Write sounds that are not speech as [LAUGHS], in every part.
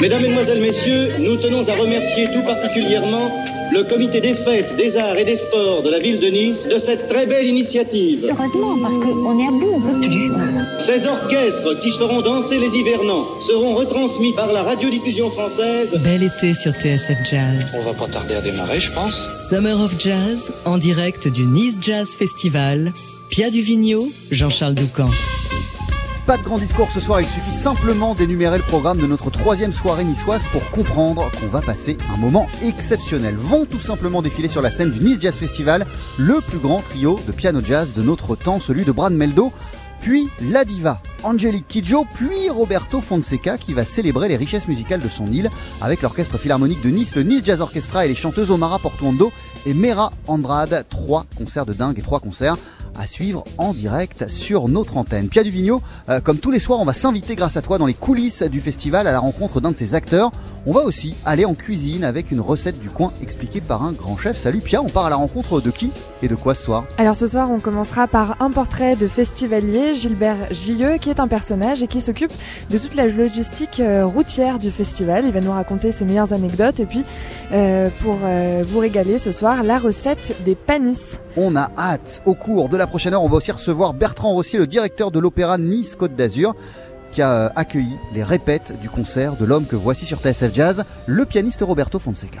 Mesdames, Mesdemoiselles, Messieurs, nous tenons à remercier tout particulièrement le comité des fêtes, des arts et des sports de la ville de Nice de cette très belle initiative. Heureusement, parce qu'on est à bout, on peut plus. Ces orchestres qui feront danser les hivernants seront retransmis par la radiodiffusion française. Bel été sur TSF Jazz. On va pas tarder à démarrer, je pense. Summer of Jazz, en direct du Nice Jazz Festival. Pia Duvigneau, Jean-Charles Doucan. Pas de grand discours ce soir, il suffit simplement d'énumérer le programme de notre troisième soirée niçoise pour comprendre qu'on va passer un moment exceptionnel. Vont tout simplement défiler sur la scène du Nice Jazz Festival le plus grand trio de piano jazz de notre temps, celui de Brad Meldo, puis la diva Angelique Kidjo, puis Roberto Fonseca qui va célébrer les richesses musicales de son île avec l'orchestre philharmonique de Nice, le Nice Jazz Orchestra et les chanteuses Omara Portuondo et Mera Andrade. Trois concerts de dingue et trois concerts à suivre en direct sur notre antenne. Pia Duvigneau, euh, comme tous les soirs, on va s'inviter grâce à toi dans les coulisses du festival à la rencontre d'un de ses acteurs. On va aussi aller en cuisine avec une recette du coin expliquée par un grand chef. Salut Pia, on part à la rencontre de qui et de quoi ce soir? Alors ce soir, on commencera par un portrait de festivalier, Gilbert Gilleux, qui est un personnage et qui s'occupe de toute la logistique euh, routière du festival. Il va nous raconter ses meilleures anecdotes et puis euh, pour vous régaler ce soir, la recette des panis. On a hâte. Au cours de la prochaine heure, on va aussi recevoir Bertrand Rossier, le directeur de l'opéra Nice Côte d'Azur qui a euh, accueilli les répètes du concert de l'homme que voici sur TSF Jazz, le pianiste Roberto Fonseca.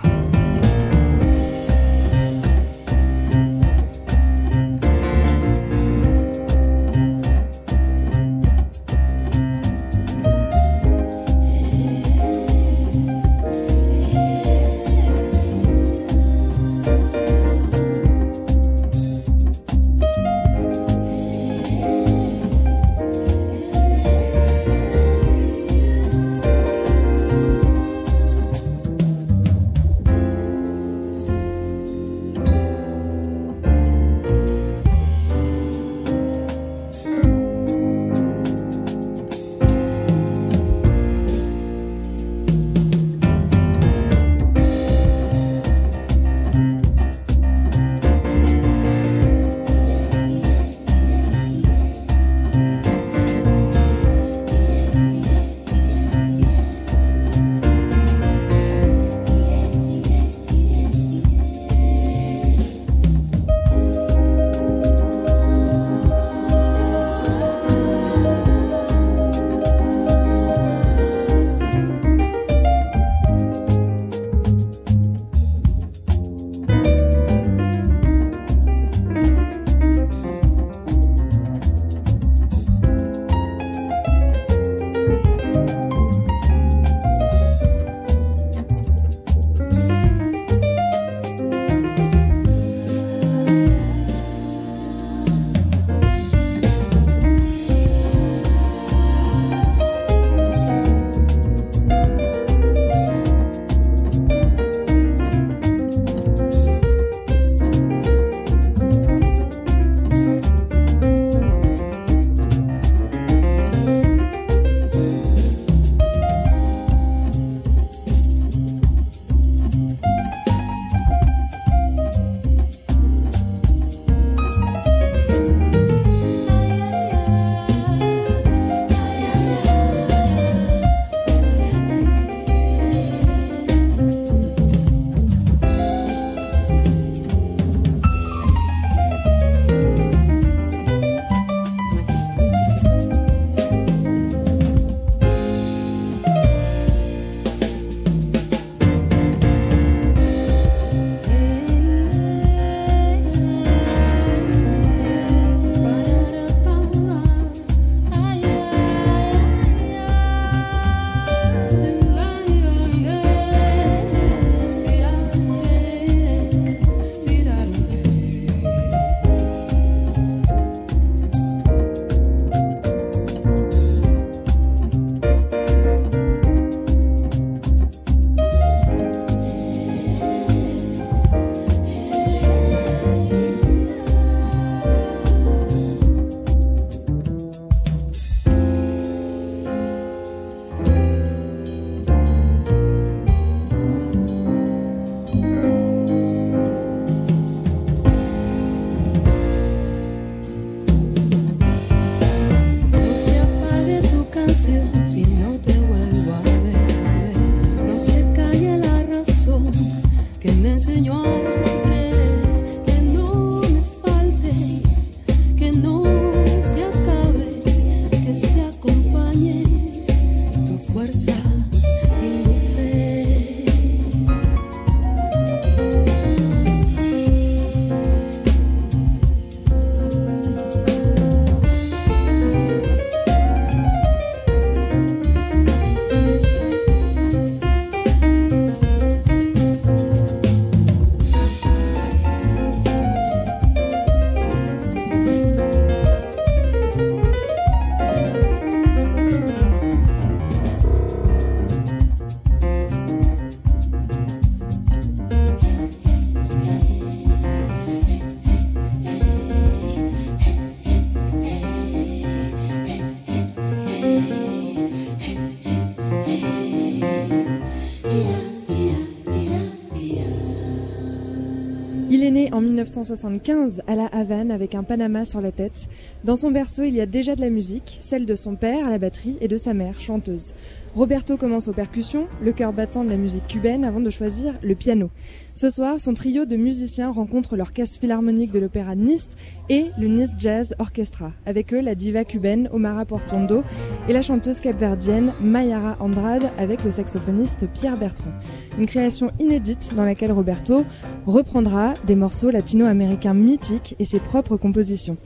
1975 à La Havane avec un Panama sur la tête. Dans son berceau, il y a déjà de la musique, celle de son père à la batterie et de sa mère, chanteuse. Roberto commence aux percussions, le cœur battant de la musique cubaine avant de choisir le piano. Ce soir, son trio de musiciens rencontre l'orchestre philharmonique de l'opéra Nice et le Nice Jazz Orchestra. Avec eux, la diva cubaine Omara Portondo et la chanteuse capverdienne Mayara Andrade avec le saxophoniste Pierre Bertrand. Une création inédite dans laquelle Roberto reprendra des morceaux latino-américains mythiques et ses propres compositions.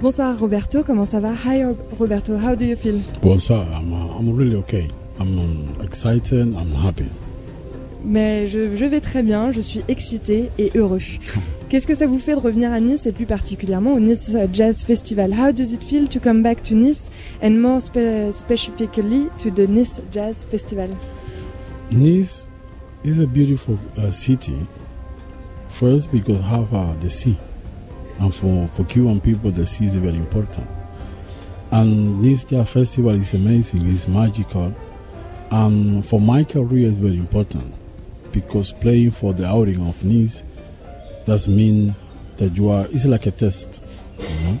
Bonsoir Roberto, comment ça va? Hi Roberto, how do you feel? Bonsoir, I'm really okay. I'm um, excited, I'm happy. Mais je, je, vais très bien, je suis excité et heureux. [LAUGHS] Qu'est-ce que ça vous fait de revenir à Nice et plus particulièrement au Nice Jazz Festival? How does it feel to come back to Nice and more spe specifically to the Nice Jazz Festival? Nice is a beautiful uh, city. First, because have uh, the sea, and for for Cuban people, the sea is very important. And Nice Jazz Festival is amazing. It's magical. And for my career, it's very important because playing for the outing of Nice does mean that you are. It's like a test, you know.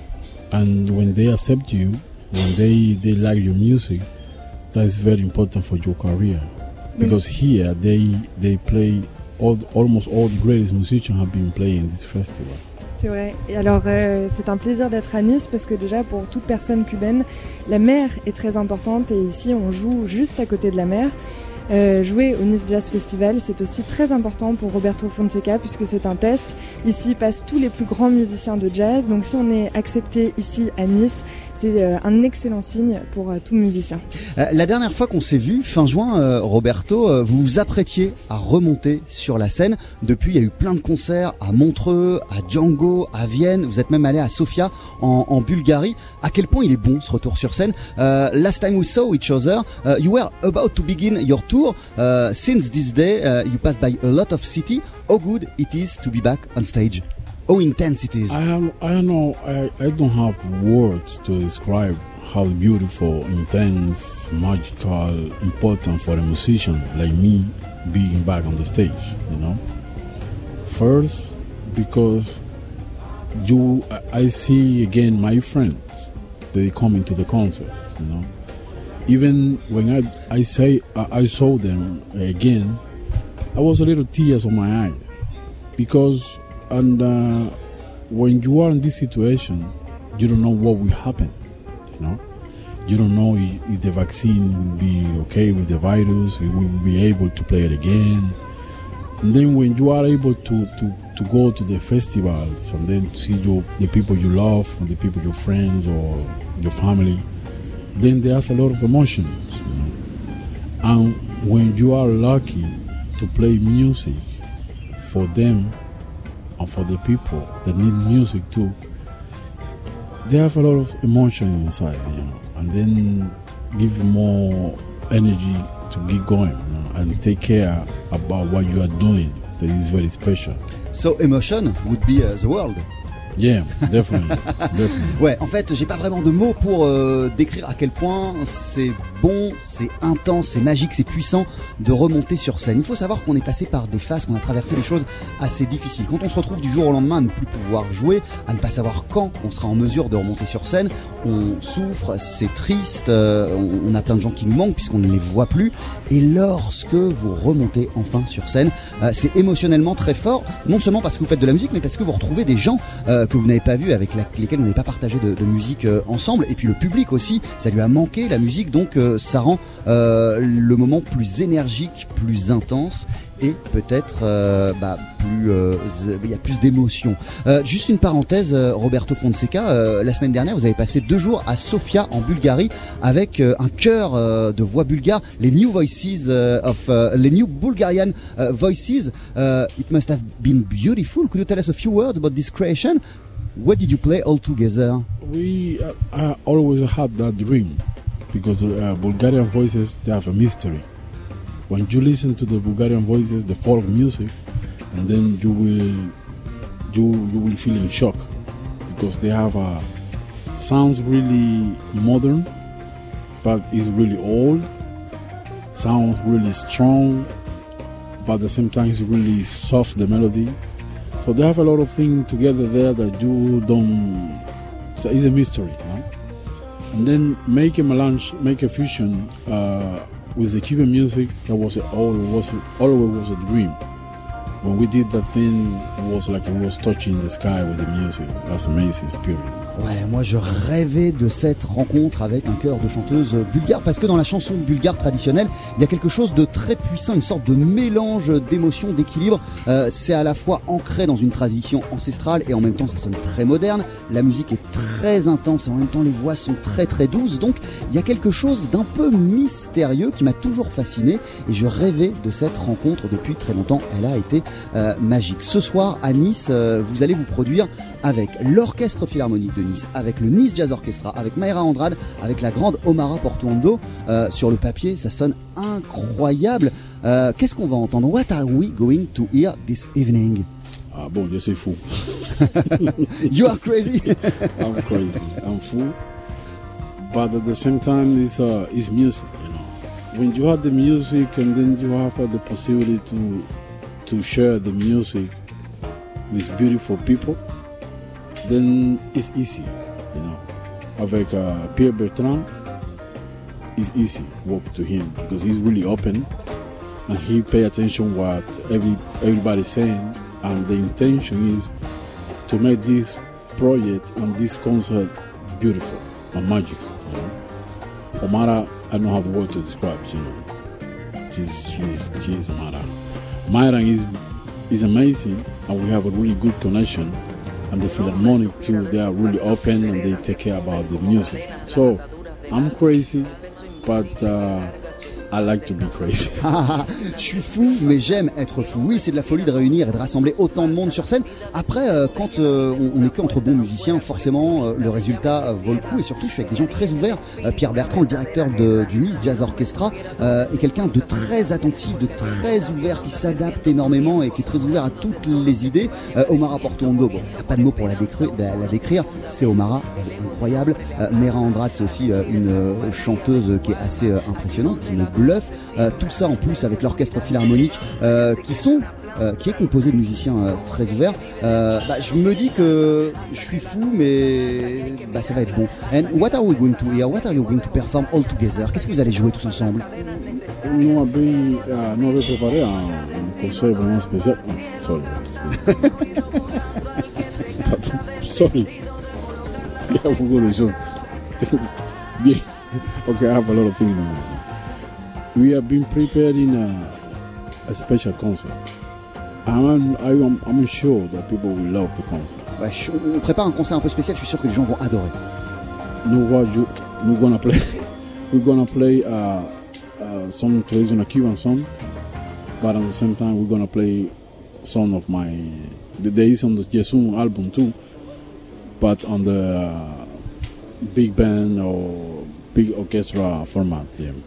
And when they accept you, when they they like your music, that is very important for your career. Because mm. here they they play all, almost all the greatest musicians have been playing this festival. C'est vrai. Alors, euh, c'est un plaisir d'être à Nice parce que déjà, pour toute personne cubaine, la mer est très importante et ici, on joue juste à côté de la mer. Euh, jouer au Nice Jazz Festival, c'est aussi très important pour Roberto Fonseca puisque c'est un test. Ici passent tous les plus grands musiciens de jazz. Donc si on est accepté ici à Nice, c'est euh, un excellent signe pour euh, tout musicien. la dernière fois qu'on s'est vu, fin juin, Roberto, vous vous apprêtiez à remonter sur la scène. Depuis, il y a eu plein de concerts à Montreux, à Django, à Vienne. Vous êtes même allé à Sofia en, en Bulgarie. À quel point il est bon ce retour sur scène? Last time we saw each other, you were about to begin your tour. Uh, since this day, you passed by a lot of city. How good it is to be back on stage? Oh, it is? I, I don't know. I, I don't have words to describe how beautiful, intense, magical, important for a musician like me being back on the stage, you know. First, because you, I see again my friends. They come into the concerts, you know. Even when I, I say I saw them again, I was a little tears on my eyes because and uh, when you are in this situation, you don't know what will happen. You know, you don't know if, the vaccine will be okay with the virus. We will be able to play it again. And then when you are able to, to, to go to the festivals and then see your, the people you love, the people, your friends or your family, then have a lot of emotions. You know? And when you are lucky to play music for them and for the people that need music too, they have a lot of emotion inside, you know, and then give more energy to keep going you know, and take care about what you are doing that is very special. So emotion would be uh, the world. Yeah, definitely, [LAUGHS] definitely. Ouais, en fait, j'ai pas vraiment de mots pour euh, décrire à quel point c'est bon, c'est intense, c'est magique, c'est puissant de remonter sur scène. Il faut savoir qu'on est passé par des phases, qu'on a traversé des choses assez difficiles. Quand on se retrouve du jour au lendemain à ne plus pouvoir jouer, à ne pas savoir quand on sera en mesure de remonter sur scène, on souffre, c'est triste, euh, on a plein de gens qui nous manquent puisqu'on ne les voit plus. Et lorsque vous remontez enfin sur scène, euh, c'est émotionnellement très fort, non seulement parce que vous faites de la musique, mais parce que vous retrouvez des gens euh, que vous n'avez pas vus, avec lesquels vous n'avez pas partagé de, musique ensemble. Et puis le public aussi, ça lui a manqué la musique, donc ça rend le moment plus énergique, plus intense et peut-être euh, bah, plus euh, il y a plus d'émotion. Euh, juste une parenthèse, Roberto Fonseca, la semaine dernière, vous avez passé deux jours à Sofia en Bulgarie avec un chœur de voix bulgare, les New Voices les New Bulgarian Voices. it must have been beautiful. Could you tell us a few words about this creation? What did you play all together? We I always had that dream because uh, Bulgarian voices they have a mystery. when you listen to the Bulgarian voices, the folk music, and then you will you you will feel in shock because they have a sounds really modern, but it's really old. Sounds really strong, but at the same time it's really soft the melody. So they have a lot of things together there that you don't. So it's a mystery, know? And then make a melange, make a fusion. Uh, with the Cuban music, that was always was always was a dream. When we did that thing, it was like it was touching the sky with the music. That's amazing experience. Ouais, moi je rêvais de cette rencontre avec un chœur de chanteuses bulgare parce que dans la chanson bulgare traditionnelle, il y a quelque chose de très puissant, une sorte de mélange d'émotions, d'équilibre. Euh, c'est à la fois ancré dans une tradition ancestrale et en même temps ça sonne très moderne. La musique est très intense et en même temps les voix sont très très douces. Donc il y a quelque chose d'un peu mystérieux qui m'a toujours fasciné et je rêvais de cette rencontre depuis très longtemps. Elle a été euh, magique. Ce soir à Nice, euh, vous allez vous produire avec l'Orchestre Philharmonique de Nice, avec le Nice Jazz Orchestra, avec Mayra Andrade, avec la grande Omara Portuondo. Euh, sur le papier, ça sonne incroyable. Euh, Qu'est-ce qu'on va entendre? What are we going to hear this evening? Ah bon, je suis fou. [LAUGHS] you are crazy. [LAUGHS] I'm crazy. I'm fou. But at the same time, it's, uh, it's music, you know. When you have the music and then you have uh, the possibility to, to share the music with beautiful people, then it's easy, you know. Avec uh, Pierre Bertrand, it's easy work to him because he's really open and he pay attention what every everybody's saying and the intention is to make this project and this concert beautiful and magic, you know. Omara, I don't have word to describe, you know. She's she's she's Omara. Myra is is amazing and we have a really good connection and the Philharmonic too, they are really open and they take care about the music. So I'm crazy, but uh, I like to be crazy. [LAUGHS] je suis fou, mais j'aime être fou. Oui, c'est de la folie de réunir et de rassembler autant de monde sur scène. Après, euh, quand euh, on est qu'entre bons musiciens, forcément, euh, le résultat vaut le coup. Et surtout, je suis avec des gens très ouverts. Pierre Bertrand, le directeur du Nice Jazz Orchestra, est quelqu'un de très attentif, de très ouvert, qui s'adapte énormément et qui est très ouvert à toutes les idées. Omara Portondo, bon, il a pas de mots pour la décrire. C'est Omara, elle est incroyable. Mera Andrade, c'est aussi une chanteuse qui est assez impressionnante, qui me bluff. tout ça en plus avec l'orchestre philharmonique euh, qui sont euh, qui est composé de musiciens euh, très ouverts. Euh, bah, je me dis que je suis fou, mais bah, ça va être bon. And what are we going to hear? What are you going to perform all together? Qu'est-ce que vous allez jouer tous ensemble? Nous avons préparé un, concert vraiment spécial. Oh, sorry. [LAUGHS] sorry. Il y a beaucoup de choses. Bien. Okay, I have a lot of things in mind. We have been preparing a, a special concert. I'm, I'm, I'm sure that people will love the concert. On prépare un concert un peu spécial, je suis sûr que les gens vont adorer. No, what you, we're gonna play, we're gonna play uh, uh, some traditional Cuban songs, but at the same time we're gonna play some of my. There is on the Yesun album too, but on the uh, big band or big orchestra format.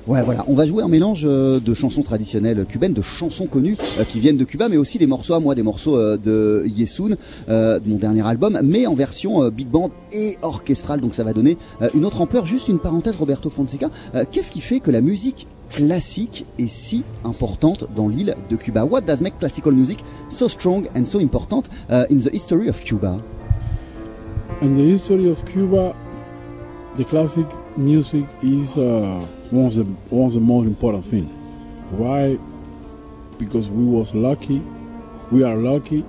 Ouais, voilà. On va jouer un mélange euh, de chansons traditionnelles cubaines, de chansons connues euh, qui viennent de Cuba, mais aussi des morceaux à moi, des morceaux euh, de Yesun, de mon dernier album, mais en version big band et orchestrale. Donc ça va donner une autre ampleur. Juste une parenthèse, Roberto Fonseca. Qu'est-ce qui fait que la musique classique est si importante dans l'île de Cuba? What does make classical music so strong and so important in the history of Cuba? In the history of Cuba, the classic music is uh, one of the one of the most important things. Why? Because we was lucky, we are lucky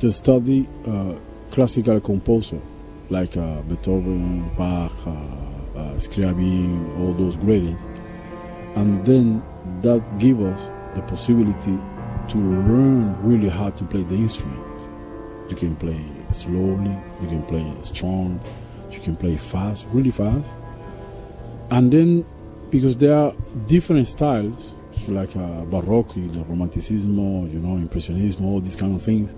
to study uh, classical composer like uh, Beethoven, Bach, uh, uh, Scriabin, all those greats, and then that give us the possibility to learn really how to play the instrument. You can play slowly, you can play strong, you can play fast, really fast. And then, because there are different styles, it's like uh, Baroque, the Romanticismo, you know, Impressionismo, all these kind of things,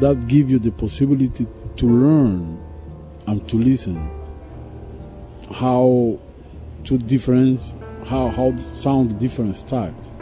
that give you the possibility to learn and to listen how to difference, how, how sound different styles.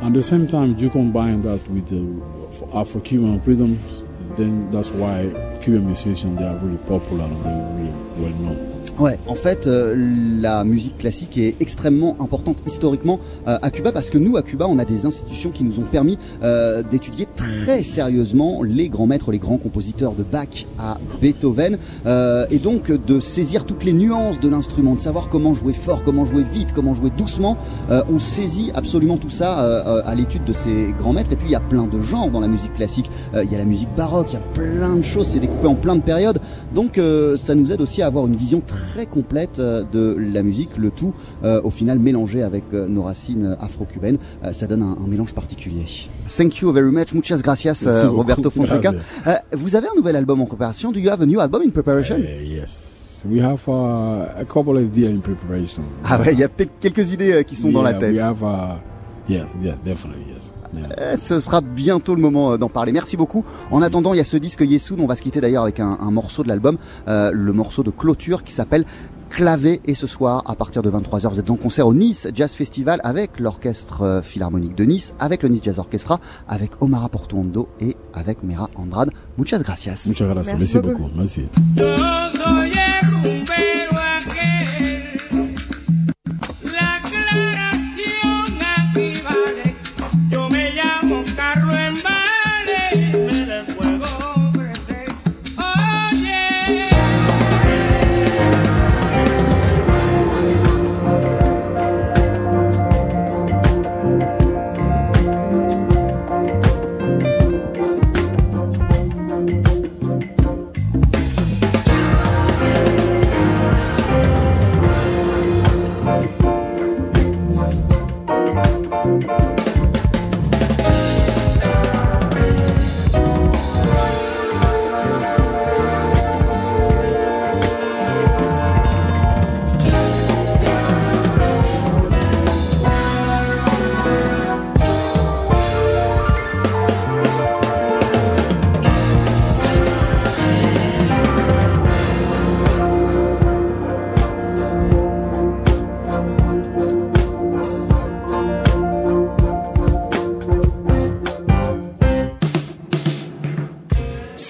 And at the same time, you combine that with the Afro-Cuban rhythms, then that's why Cuban musicians they are really popular and they're really well known. Ouais, en fait, euh, la musique classique est extrêmement importante historiquement euh, à Cuba parce que nous, à Cuba, on a des institutions qui nous ont permis euh, d'étudier très sérieusement les grands maîtres, les grands compositeurs de Bach à Beethoven, euh, et donc de saisir toutes les nuances de l'instrument, de savoir comment jouer fort, comment jouer vite, comment jouer doucement. Euh, on saisit absolument tout ça euh, à l'étude de ces grands maîtres. Et puis il y a plein de genres dans la musique classique. Il y a la musique baroque, il y a plein de choses, c'est découpé en plein de périodes. Donc ça nous aide aussi à avoir une vision très complète euh, de la musique, le tout euh, au final mélangé avec euh, nos racines afro-cubaines. Euh, ça donne un, un mélange particulier. Thank you very much, muchas gracias, Merci euh, beaucoup. Roberto Fonseca. Euh, vous avez un nouvel album en préparation Do you have a new album in preparation? Uh, yes, we have uh, a couple of ideas in preparation. Ah ouais, il y a peut-être quelques idées euh, qui sont dans la Yeah, tête. We have, uh, yes, yes, definitely, yes. Yeah. Euh, Ce sera bientôt le moment euh, d'en parler. Merci beaucoup. En attendant, il y a ce disque Yesoun. On va se quitter d'ailleurs avec un, un morceau de l'album, euh, le morceau de clôture qui s'appelle Clavé. Et ce soir, à partir de 23h, vous êtes en concert au Nice Jazz Festival avec l'Orchestre euh, Philharmonique de Nice, avec le Nice Jazz Orchestra, avec Omar Portuondo et avec Mera Andrade. Muchas gracias. Muchas gracias. Merci Merci, beaucoup. beaucoup. Merci.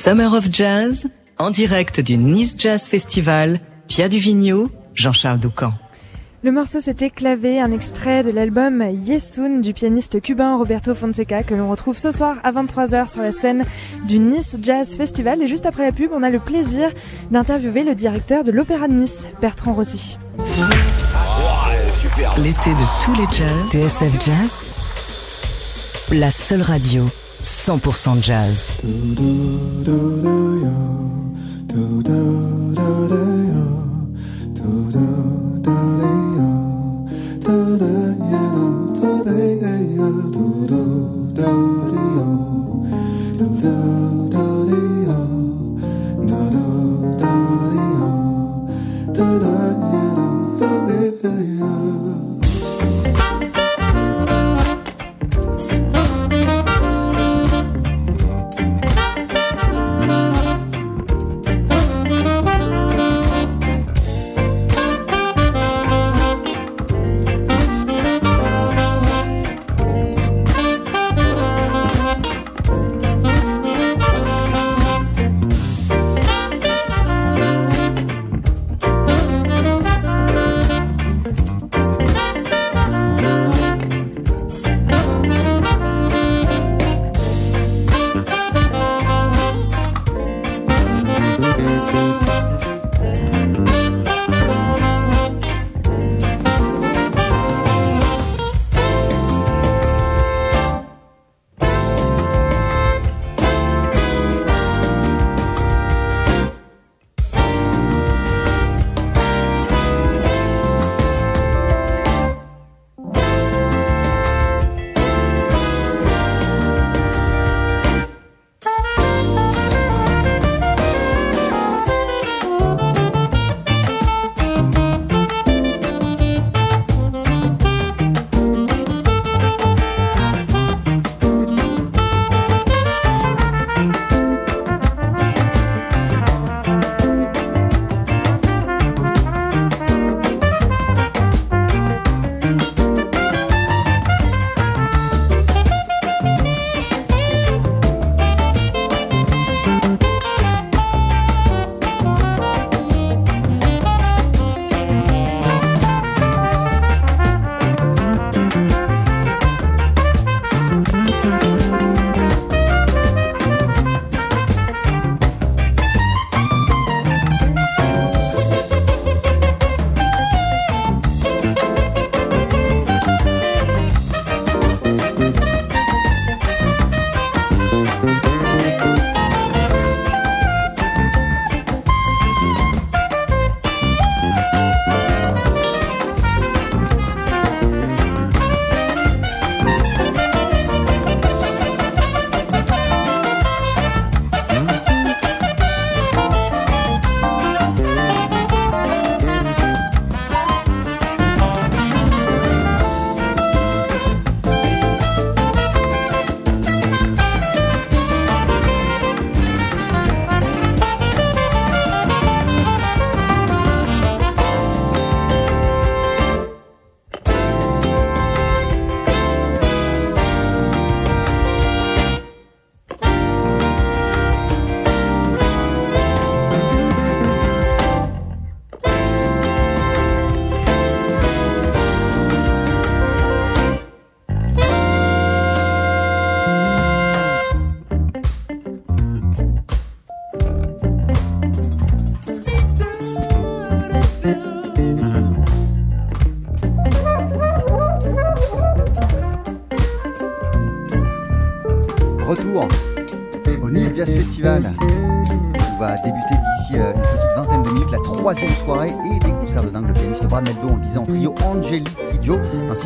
Summer of Jazz, en direct du Nice Jazz Festival, Pia Duvigneau, Jean-Charles Doucan. Le morceau c'était Clavé, un extrait de l'album Yesun du pianiste cubain Roberto Fonseca que l'on retrouve ce soir à 23h sur la scène du Nice Jazz Festival. Et juste après la pub, on a le plaisir d'interviewer le directeur de l'Opéra de Nice, Bertrand Rossi. L'été de tous les jazz, TSF Jazz, la seule radio 100% jazz.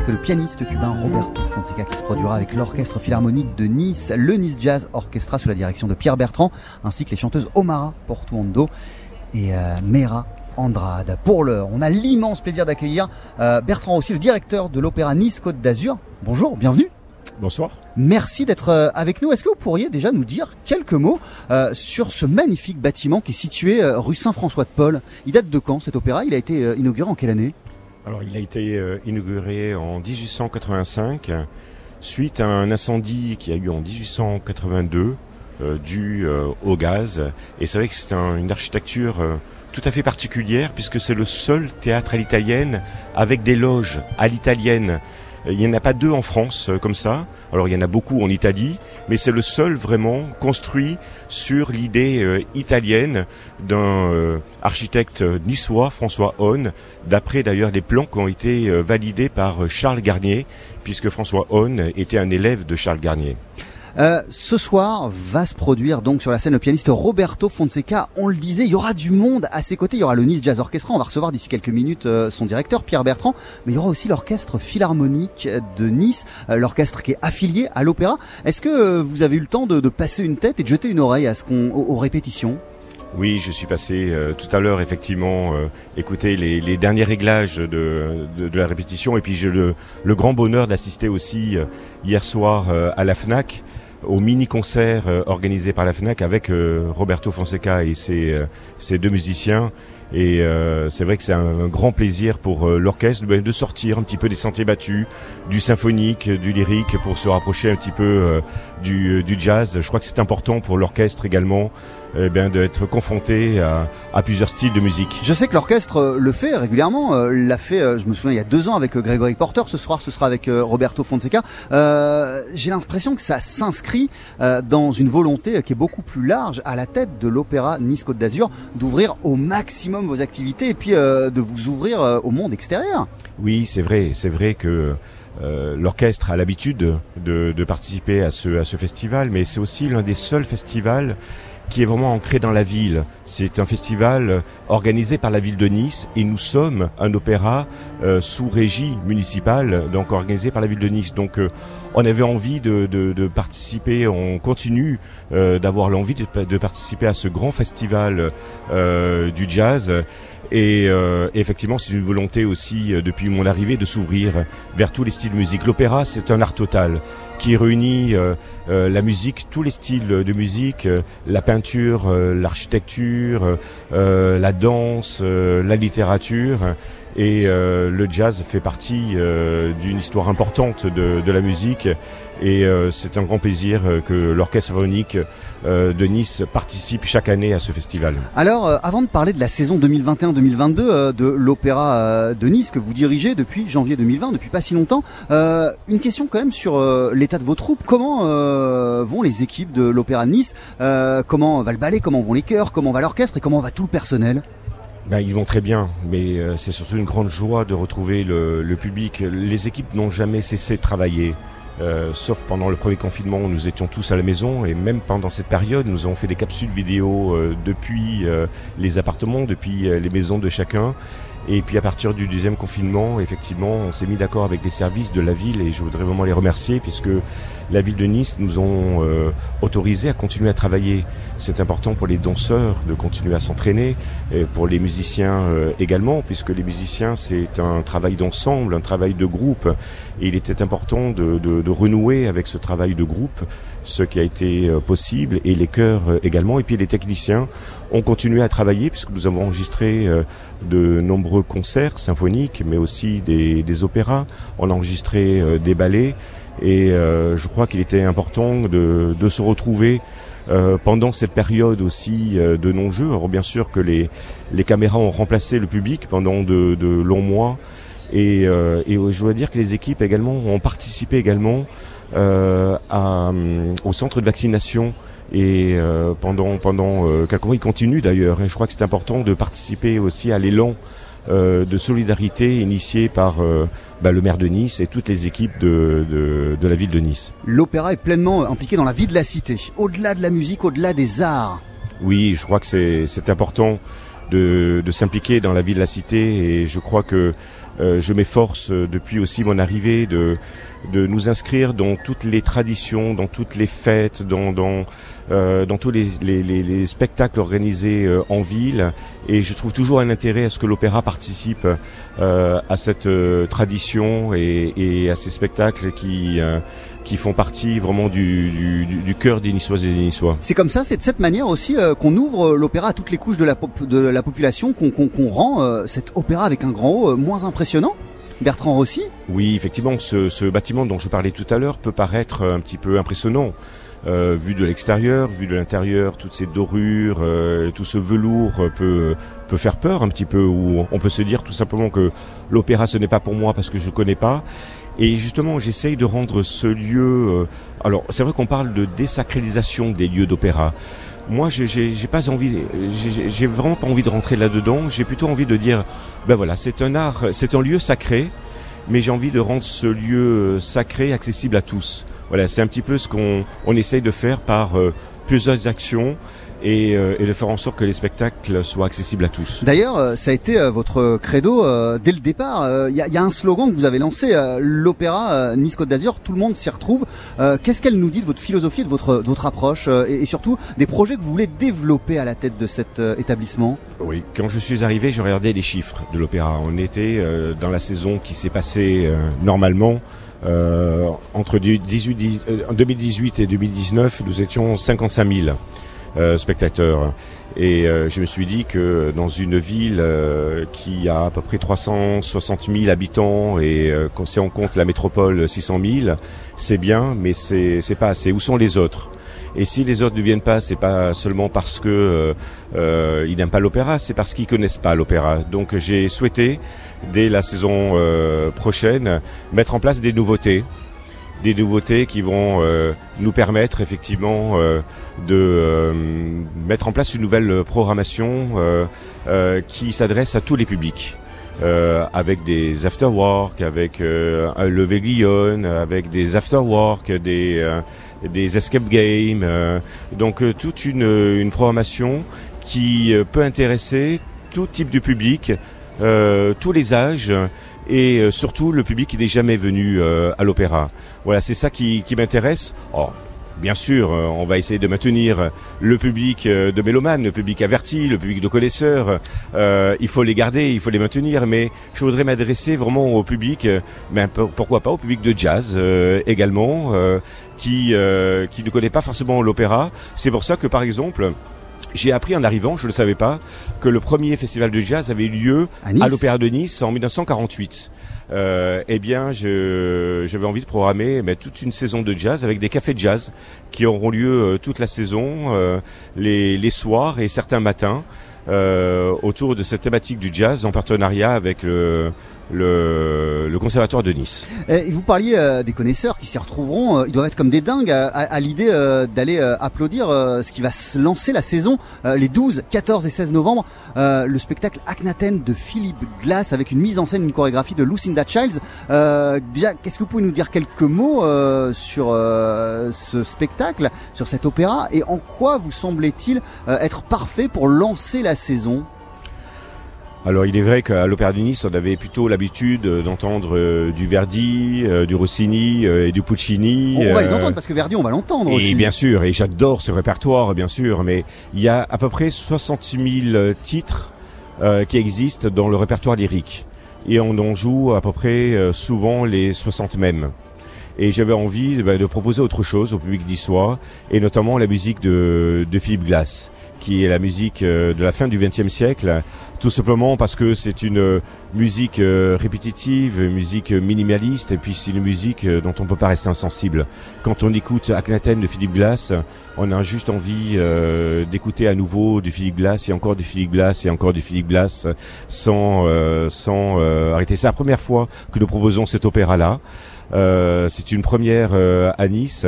Ainsi que le pianiste cubain Roberto Fonseca qui se produira avec l'Orchestre Philharmonique de Nice, le Nice Jazz Orchestra sous la direction de Pierre Bertrand, ainsi que les chanteuses Omara Portuondo et euh, Mera Andrade. Pour l'heure, on a l'immense plaisir d'accueillir euh, Bertrand aussi, le directeur de l'Opéra Nice Côte d'Azur. Bonjour, bienvenue. Bonsoir. Merci d'être euh, avec nous. Est-ce que vous pourriez déjà nous dire quelques mots euh, sur ce magnifique bâtiment qui est situé euh, rue Saint-François-de-Paul Il date de quand cet opéra? Il a été inauguré en quelle année? Alors, il a été euh, inauguré en 1885 suite à un incendie qui a eu en 1882 euh, dû euh, au gaz. Et c'est vrai que c'est un- une architecture tout à fait particulière puisque c'est le seul théâtre à l'italienne avec des loges à l'italienne. Il n'y en a pas deux en France euh, comme ça. Alors il y en a beaucoup en Italie, mais c'est le seul vraiment construit sur l'idée euh, italienne d'un euh, architecte niçois, François Hone, d'après d'ailleurs les plans qui ont été validés par Charles Garnier, puisque François Hone était un élève de Charles Garnier. Euh, ce soir va se produire donc sur la scène le pianiste Roberto Fonseca. On le disait, il y aura du monde à ses côtés. Il y aura le Nice Jazz Orchestra. On va recevoir d'ici quelques minutes euh, son directeur Pierre Bertrand. Mais il y aura aussi l'orchestre philharmonique de Nice, euh, l'orchestre qui est affilié à l'opéra. Est-ce que vous avez eu le temps de, passer une tête et de jeter une oreille à ce qu'on aux, répétitions? Oui, je suis passé tout à l'heure effectivement écouter les, derniers réglages de, la répétition et puis j'ai le, grand bonheur d'assister aussi hier soir à la FNAC au mini-concert euh, organisé par la FNAC avec euh, Roberto Fonseca et ses, euh, deux musiciens. Et c'est vrai que c'est un, grand plaisir pour l'orchestre de sortir un petit peu des sentiers battus, du symphonique, du lyrique, pour se rapprocher un petit peu du jazz. Je crois que c'est important pour l'orchestre également eh bien, d'être confronté à, à plusieurs styles de musique. Je sais que l'orchestre euh, le fait régulièrement. euh, l'a fait, euh, je me souviens, il y a deux ans avec Grégory Porter. Ce soir, ce sera avec Roberto Fonseca. Euh, J'ai l'impression que ça s'inscrit dans une volonté qui est beaucoup plus large à la tête de l'Opéra Nice Côte d'Azur d'ouvrir au maximum vos activités et puis euh, de vous ouvrir au monde extérieur. Oui, c'est vrai, c'est vrai que euh, l'orchestre a l'habitude de, de participer à ce, à ce festival, mais c'est aussi l'un des seuls festivals qui est vraiment ancré dans la ville. C'est un festival euh, organisé par la ville de Nice et nous sommes un opéra euh, sous régie municipale, donc organisé par la ville de Nice. Donc euh, on avait envie de, de, de participer, on continue euh, d'avoir l'envie de, de participer à ce grand festival euh, du jazz. Et euh, effectivement, c'est une volonté aussi, euh, depuis mon arrivée, de s'ouvrir vers tous les styles de musique. L'opéra, c'est un art total qui réunit euh, euh, la musique, tous les styles de musique, euh, la peinture, euh, l'architecture, la danse, la littérature. Et le jazz fait partie d'une histoire importante de, de la musique. Et euh, c'est un grand plaisir euh, que l'Orchestre symphonique euh, de Nice participe chaque année à ce festival. Alors, avant de parler de la saison 2021-2022 euh, de l'Opéra de Nice que vous dirigez depuis janvier 2020, depuis pas si longtemps, une question quand même sur l'état de vos troupes. Comment vont les équipes de l'Opéra de Nice? Comment va le ballet? Comment vont les chœurs? Comment va l'orchestre? Et comment va tout le personnel? Ben, ils vont très bien, mais euh, c'est surtout une grande joie de retrouver le, le public. Les équipes n'ont jamais cessé de travailler. Euh, sauf pendant le premier confinement où nous étions tous à la maison et même pendant cette période nous avons fait des capsules vidéo euh, depuis euh, les appartements, depuis les maisons de chacun. Et puis à partir du deuxième confinement effectivement on s'est mis d'accord avec les services de la ville et je voudrais vraiment les remercier puisque la ville de Nice nous ont euh, autorisé à continuer à travailler. C'est important pour les danseurs de continuer à s'entraîner, et pour les musiciens euh, également, puisque les musiciens c'est un travail d'ensemble, un travail de groupe, et il était important de, de, de renouer avec ce travail de groupe, ce qui a été euh, possible, et les chœurs euh, également, et puis les techniciens ont continué à travailler puisque nous avons enregistré de nombreux concerts symphoniques, mais aussi des, des opéras, on a enregistré des ballets. Et euh, je crois qu'il était important de, de se retrouver euh, pendant cette période aussi euh, de non-jeu. Alors bien sûr que les, les caméras ont remplacé le public pendant de, de longs mois. Et, euh, et je dois dire que les équipes également ont participé également euh, à, au centre de vaccination. Et euh, pendant pendant quelques ils continuent d'ailleurs. Et je crois que c'est important de participer aussi à l'élan de solidarité initiée par euh, bah, le maire de Nice et toutes les équipes de, de, de la ville de Nice. L'opéra est pleinement impliqué dans la vie de la cité, au-delà de la musique, au-delà des arts. Oui, je crois que c'est c'est important de, de s'impliquer dans la vie de la cité et je crois que euh, je m'efforce euh, depuis aussi mon arrivée de, de nous inscrire dans toutes les traditions, dans toutes les fêtes, dans, dans, euh, dans tous les, les, les, les spectacles organisés euh, en ville. Et je trouve toujours un intérêt à ce que l'opéra participe euh, à cette euh, tradition et, et à ces spectacles qui, euh, qui font partie vraiment du, du, du- du cœur des Niçoises et des Niçois. C'est comme ça, c'est de cette manière aussi euh, qu'on ouvre euh, l'opéra à toutes les couches de la, pop- de la population, qu'on qu'on- qu'on rend euh, cet opéra avec un grand O euh, moins impressionnant. Bertrand Rossi? Oui, effectivement, ce, ce bâtiment dont je parlais tout à l'heure peut paraître un petit peu impressionnant. Euh, vu de l'extérieur, vu de l'intérieur, toutes ces dorures, euh, tout ce velours peut peut faire peur un petit peu. Ou on peut se dire tout simplement que l'opéra ce n'est pas pour moi parce que je connais pas. Et justement, j'essaye de rendre ce lieu. euh, alors, c'est vrai qu'on parle de désacralisation des lieux d'opéra. Moi, j'ai- pas envie, j'ai j'ai vraiment pas envie de rentrer là-dedans. J'ai plutôt envie de dire, ben voilà, c'est un art, c'est un lieu sacré, mais j'ai envie de rendre ce lieu euh, sacré accessible à tous. Voilà, c'est un petit peu ce qu'on on essaye de faire par euh, plusieurs actions et, euh, et de faire en sorte que les spectacles soient accessibles à tous. D'ailleurs, euh, ça a été votre credo euh, dès le départ. Il y, a, il y a un slogan que vous avez lancé, l'opéra euh, Nice Côte d'Azur, tout le monde s'y retrouve. Qu'est-ce qu'elle nous dit de votre philosophie, de votre, de votre approche et, et surtout des projets que vous voulez développer à la tête de cet établissement? Oui, quand je suis arrivé, je regardais les chiffres de l'opéra. On était dans la saison qui s'est passée normalement. Euh, entre du 18, dix- euh, en 2018 et 2019, nous étions 55 000 euh, spectateurs. Et euh, je me suis dit que dans une ville euh, qui a à peu près 360 000 habitants et euh, si on compte la métropole 600 000, c'est bien, mais c'est pas assez. Où sont les autres? Et si les autres ne viennent pas, c'est pas seulement parce que euh, ils n'aiment pas l'opéra, c'est parce qu'ils connaissent pas l'opéra. Donc j'ai souhaité dès la saison euh, prochaine mettre en place des nouveautés, des nouveautés qui vont euh, nous permettre effectivement euh, de mettre en place une nouvelle programmation qui s'adresse à tous les publics. Avec des afterwork, avec un lever avec des afterwork, des des escape games, donc toute une, une programmation qui peut intéresser tout type de public, tous les âges et euh, surtout le public qui n'est jamais venu euh, à l'opéra. Voilà, c'est ça qui, m'intéresse. Oh, Bien sûr, euh, on va essayer de maintenir le public euh, de mélomanes, le public averti, le public de connaisseurs. Euh, il faut les garder, il faut les maintenir, mais je voudrais m'adresser vraiment au public, euh, mais pourquoi pas au public de jazz euh, également, euh, euh, qui ne connaît pas forcément l'opéra. C'est pour ça que par exemple. J'ai appris en arrivant, je ne le savais pas, que le premier festival de jazz avait eu lieu À Nice à l'Opéra de Nice en 1948. Euh, eh bien, j'avais envie de programmer eh toute une saison de jazz avec des cafés de jazz qui auront lieu euh, toute la saison, euh, les, les soirs et certains matins, euh, autour de cette thématique du jazz en partenariat avec le, le, Conservatoire de Nice. Et vous parliez euh, des connaisseurs qui s'y retrouveront. euh, ils doivent être comme des dingues à, l'idée euh, d'aller applaudir ce qui va se lancer la saison les 12, 14 et 16 novembre. le spectacle Akhenaten de Philippe Glass avec une mise en scène, une chorégraphie de Lucinda Childs. Déjà, qu'est-ce que vous pouvez nous dire quelques mots sur ce spectacle, sur cet opéra et en quoi vous semblait-il être parfait pour lancer la saison? Alors il est vrai qu'à l'Opéra de Nice, on avait plutôt l'habitude euh, d'entendre euh, du Verdi, euh, du Rossini euh, et du Puccini. On, va les entendre parce que Verdi, on va l'entendre Et aussi. bien sûr, et j'adore ce répertoire, bien sûr, mais il y a à peu près 60 000 titres qui existent dans le répertoire lyrique. Et on en joue à peu près souvent les 60 mêmes. Et j'avais envie bah, de proposer autre chose au public d'Issois, et notamment la musique de, de Philippe Glass, qui est la musique euh, de la fin du XXe siècle, tout simplement parce que c'est une euh, musique euh, répétitive, une musique minimaliste, et puis c'est une musique dont on ne peut pas rester insensible. Quand on écoute Akhenaten de Philippe Glass, on a juste envie euh, d'écouter à nouveau du Philippe Glass, et encore du Philippe Glass, et encore du Philippe Glass, sans, euh, sans euh, arrêter. C'est la première fois que nous proposons cet opéra-là. Euh, c'est une première euh, à Nice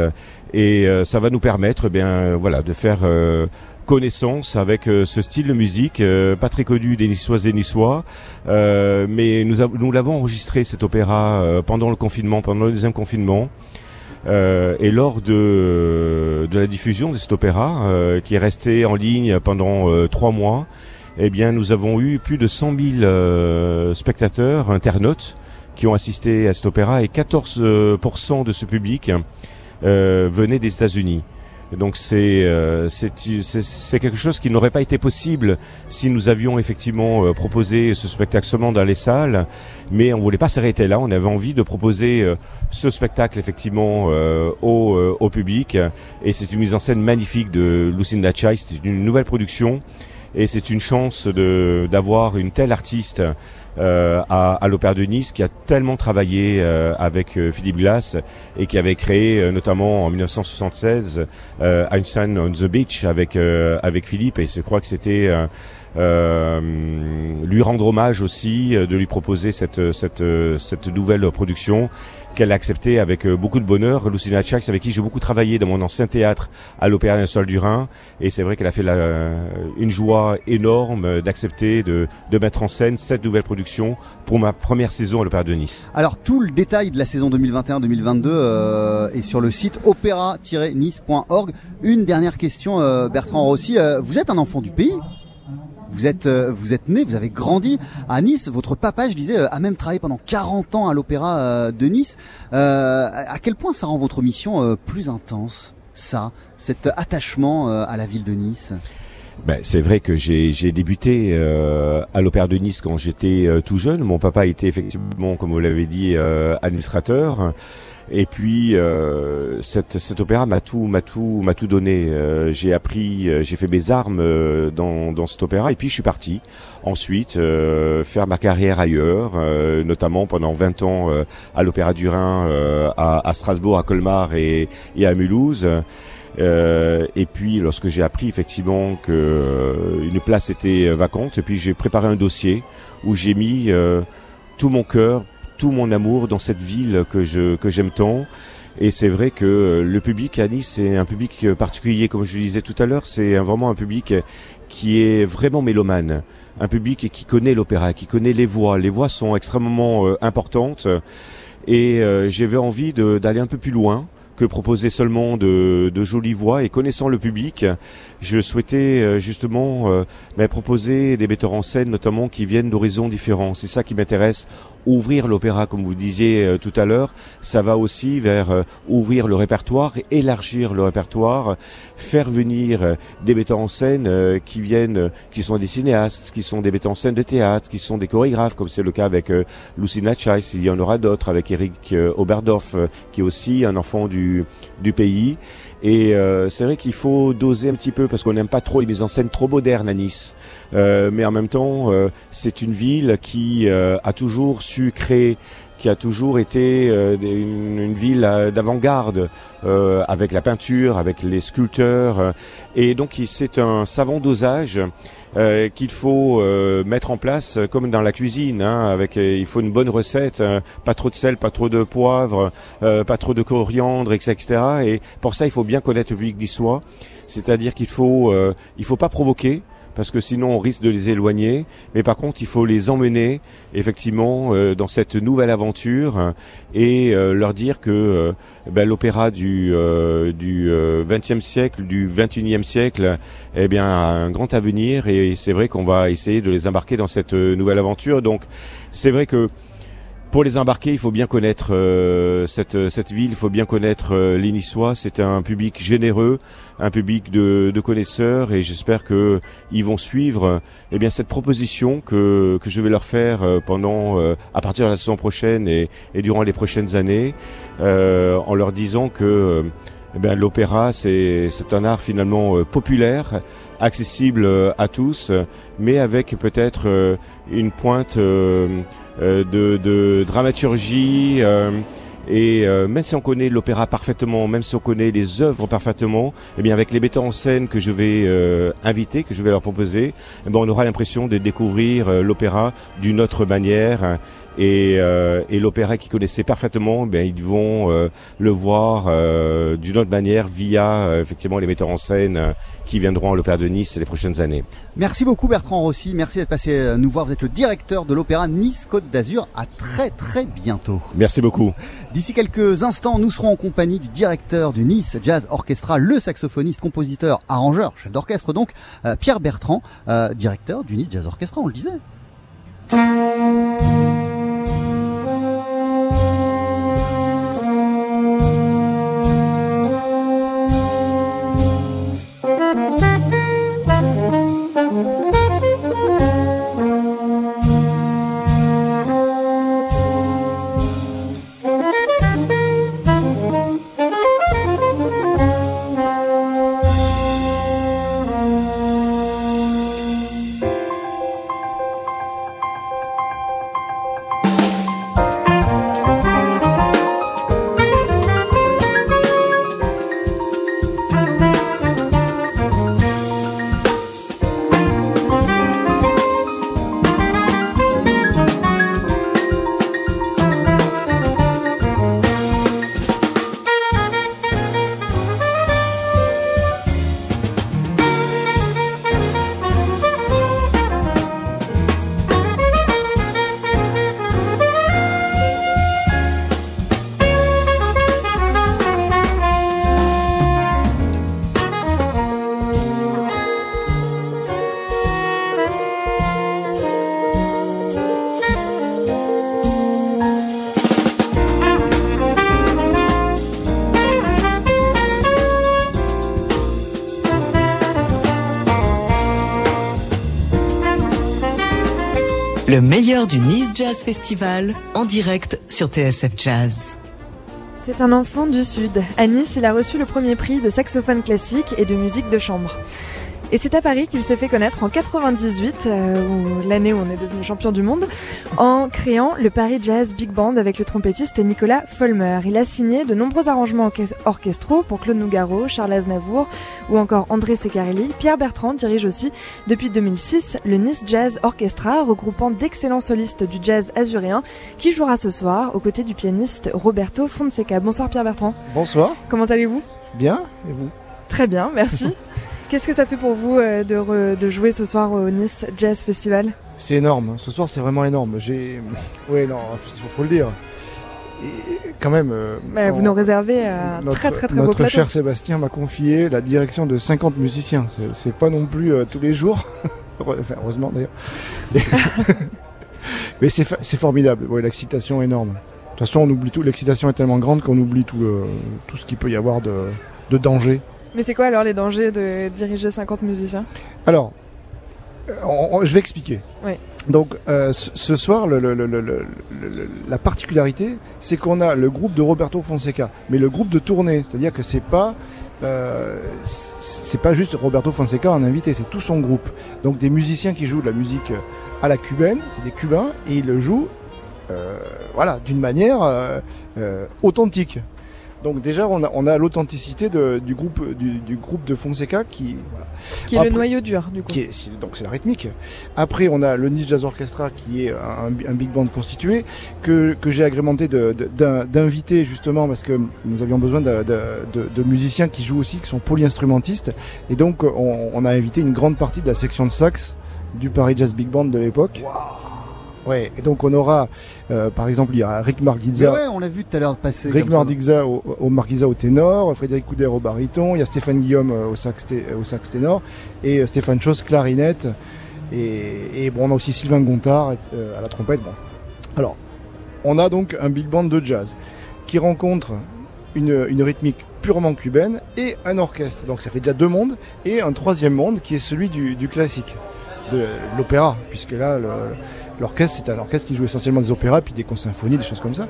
et euh, ça va nous permettre, eh bien, voilà, de faire connaissance avec ce style de musique, pas très connu des Niçoises et Niçois, mais nous, av- nous l'avons enregistré cet opéra pendant le confinement, pendant le deuxième confinement. Et lors de, de la diffusion de cet opéra, qui est resté en ligne pendant trois mois, eh bien, nous avons eu plus de 100 000 euh, spectateurs, internautes, qui ont assisté à cet opéra, et 14% de ce public euh, venait des États-Unis. Donc c'est euh, c'est quelque chose qui n'aurait pas été possible si nous avions effectivement euh, proposé ce spectacle seulement dans les salles, mais on voulait pas s'arrêter là. On avait envie de proposer euh, ce spectacle effectivement euh, au, euh, au public, et c'est une mise en scène magnifique de Lucinda Chai. C'est une nouvelle production, et c'est une chance d'avoir une telle artiste euh, à, à l'Opéra de Nice qui a tellement travaillé euh, avec euh, Philippe Glass et qui avait créé euh, notamment en 1976 euh, Einstein on the Beach avec euh, avec Philippe. Et je crois que c'était euh, euh, lui rendre hommage aussi, euh, de lui proposer cette cette euh, cette nouvelle production qu'elle a acceptée avec euh, beaucoup de bonheur. Lucina Chax, avec qui j'ai beaucoup travaillé dans mon ancien théâtre à l'Opéra national du Rhin, et c'est vrai qu'elle a fait la, une joie énorme d'accepter de mettre en scène cette nouvelle production pour ma première saison à l'Opéra de Nice. Alors tout le détail de la saison 2021-2022 euh, est sur le site opéra-nice.org. Une dernière question, euh, Bertrand Rossi. Euh, vous êtes un enfant du pays? Vous êtes, euh, vous êtes né, vous avez grandi à Nice. Votre papa, je disais, euh, a même travaillé pendant 40 ans à l'Opéra euh, de Nice. Euh, à quel point ça rend votre mission plus intense, ça, cet attachement à la ville de Nice? Ben, c'est vrai que j'ai j'ai débuté euh, à l'Opéra de Nice quand j'étais euh, tout jeune. Mon papa était effectivement, comme vous l'avez dit, euh, administrateur. Et puis euh, cette, cet opéra m'a tout m'a tout m'a tout donné. Euh, j'ai appris, euh, j'ai fait mes armes euh, dans, dans cet opéra et puis je suis parti ensuite euh, faire ma carrière ailleurs, euh, notamment pendant 20 ans à l'Opéra du Rhin, à, à Strasbourg, à Colmar et, et à Mulhouse. Euh, et puis lorsque j'ai appris effectivement que une place était vacante, et puis j'ai préparé un dossier où j'ai mis euh, tout mon cœur, tout mon amour dans cette ville que j'aime tant. Et c'est vrai que le public à Nice c'est un public particulier, comme je le disais tout à l'heure, c'est vraiment un public qui est vraiment mélomane, un public qui connaît l'opéra, qui connaît les voix. Les voix sont extrêmement euh, importantes et euh, j'avais envie d'aller un peu plus loin que proposer seulement de jolies voix et connaissant le public, je souhaitais euh, justement ben, proposer des metteurs en scène notamment qui viennent d'horizons différents. C'est ça qui m'intéresse. Ouvrir l'opéra, comme vous disiez euh, tout à l'heure, ça va aussi vers ouvrir le répertoire, élargir le répertoire, faire venir des metteurs en scène qui viennent, qui sont des cinéastes, qui sont des metteurs en scène de théâtre, qui sont des chorégraphes, comme c'est le cas avec Lucina Chais, il y en aura d'autres, avec Eric Oberdorf, euh, qui est aussi un enfant du, du pays. Et euh, c'est vrai qu'il faut doser un petit peu parce qu'on n'aime pas trop les mises en scène trop modernes à Nice. Euh, mais en même temps, euh, c'est une ville qui euh, a toujours su créer qui a toujours été euh, une, une ville euh, d'avant-garde avec la peinture, avec les sculpteurs, et donc c'est un savant dosage euh, qu'il faut euh, mettre en place euh, comme dans la cuisine. Hein, avec, euh, il faut une bonne recette, euh, pas trop de sel, pas trop de poivre, euh, pas trop de coriandre, etc.. Et pour ça, il faut bien connaître le public d'Issois. C'est-à-dire qu'il faut, il faut pas provoquer parce que sinon on risque de les éloigner. Mais par contre, il faut les emmener effectivement euh, dans cette nouvelle aventure et euh, leur dire que euh, ben, l'opéra du euh, du euh, 20e siècle, du 21e siècle, eh bien a un grand avenir et c'est vrai qu'on va essayer de les embarquer dans cette euh, nouvelle aventure. Donc c'est vrai que pour les embarquer, il faut bien connaître euh, cette, cette ville, il faut bien connaître euh, les Niçois. C'est un public généreux, un public de, de connaisseurs, et j'espère que ils vont suivre eh bien cette proposition que, que je vais leur faire euh, pendant euh, à partir de la saison prochaine et, et durant les prochaines années, euh, en leur disant que euh, eh l'opéra c'est un art finalement euh, populaire, accessible euh, à tous, mais avec peut-être euh, une pointe euh, de, dramaturgie. et même si on connaît l'opéra parfaitement, même si on connaît les œuvres parfaitement, eh bien avec les metteurs en scène que je vais inviter, que je vais leur proposer, eh ben on aura l'impression de découvrir l'opéra d'une autre manière. Et, euh, et l'opéra qu'ils connaissaient parfaitement, ben, ils vont euh, le voir euh, d'une autre manière via effectivement les metteurs en scène qui viendront à l'Opéra de Nice les prochaines années. Merci beaucoup Bertrand Rossi, merci d'être passé nous voir. Vous êtes le directeur de l'Opéra Nice Côte d'Azur. À très très bientôt. Merci beaucoup. D'ici quelques instants, nous serons en compagnie du directeur du Nice Jazz Orchestra, le saxophoniste, compositeur, arrangeur, chef d'orchestre donc, Pierre Bertrand, directeur du Nice Jazz Orchestra, on le disait. Le meilleur du Nice Jazz Festival en direct sur TSF Jazz. C'est un enfant du Sud. À Nice, il a reçu le premier prix de saxophone classique et de musique de chambre. Et c'est à Paris qu'il s'est fait connaître en 98, euh, l'année où on est devenu champion du monde, en créant le Paris Jazz Big Band avec le trompettiste Nicolas Folmer. Il a signé de nombreux arrangements orches- orchestraux pour Claude Nougaro, Charles Aznavour ou encore André Secarelli. Pierre Bertrand dirige aussi depuis 2006 le Nice Jazz Orchestra, regroupant d'excellents solistes du jazz azuréen, qui jouera ce soir aux côtés du pianiste Roberto Fonseca. Bonsoir Pierre Bertrand. Bonsoir, Comment allez-vous? Bien, et vous? Très bien, merci. [LAUGHS] Qu'est-ce que ça fait pour vous euh, de, re- de jouer ce soir au Nice Jazz Festival? C'est énorme, ce soir c'est vraiment énorme. J'ai. Ouais, non, faut, faut le dire. Et quand même. euh, Bah, Vous on- nous réservez un notre, très très très beau notre plateau. cher Sébastien m'a confié la direction de 50 musiciens. C'est- pas non plus euh, tous les jours. [LAUGHS] enfin, heureusement d'ailleurs. [LAUGHS] Mais, c'est formidable. Ouais, L'excitation est énorme. De toute façon, on oublie tout. L'excitation est tellement grande qu'on oublie tout, le, tout ce qu'il peut y avoir de, de danger. Mais c'est quoi alors les dangers de diriger 50 musiciens? Alors, euh, on- on- je vais expliquer. Oui. Donc, euh, ce soir, le- le- le- la particularité, c'est qu'on a le groupe de Roberto Fonseca, mais le groupe de tournée, c'est-à-dire que c'est pas euh, c'est pas juste Roberto Fonseca en invité, c'est tout son groupe. Donc des musiciens qui jouent de la musique à la cubaine, c'est des Cubains, et ils le jouent, euh, voilà, d'une manière authentique. Donc déjà, on a, on a l'authenticité de- du groupe du, du groupe de Fonseca qui voilà, Qui est le noyau dur du coup. qui est, donc c'est la rythmique. Après, on a le Nice Jazz Orchestra qui est un, un big band constitué que, que j'ai agrémenté de- de- d'un- d'invités justement parce que nous avions besoin de, de- de- de musiciens qui jouent aussi, qui sont polyinstrumentistes. Et donc, on, on a invité une grande partie de la section de sax du Paris Jazz Big Band de l'époque. Ouais, et donc on aura, euh, par exemple, il y a Rick Margizza. ouais, on l'a vu tout à l'heure passer. Rick. Mardigza au, au Margizza au ténor, Frédéric Couder au baryton, il y a Stéphane Guillaume euh, au sax, té- au sax ténor et euh, Stéphane Chose clarinette et, et bon on a aussi Sylvain Gontard euh, à la trompette. Bon. Alors, on a donc un big band de jazz qui rencontre une, une rythmique purement cubaine et un orchestre. Donc ça fait déjà deux mondes et un troisième monde qui est celui du, du classique, de l'opéra, puisque là le- l'orchestre c'est un orchestre qui joue essentiellement des opéras puis des symphonies, des choses comme ça.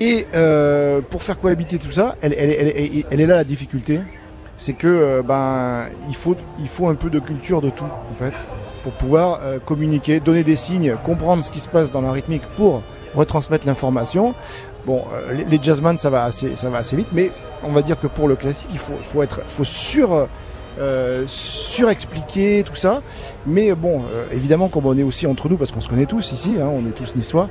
Et euh, pour faire cohabiter tout ça, elle, elle, est là la difficulté, c'est que euh, ben il faut il faut un peu de culture de tout en fait pour pouvoir euh, communiquer, donner des signes, comprendre ce qui se passe dans la rythmique pour retransmettre l'information. Bon, les, les jazzman ça va assez ça va assez vite, mais on va dire que pour le classique il faut faut être faut sur euh, surexpliqué, tout ça. Mais bon, euh, évidemment, comme on est aussi entre nous, parce qu'on se connaît tous ici, hein, on est tous niçois,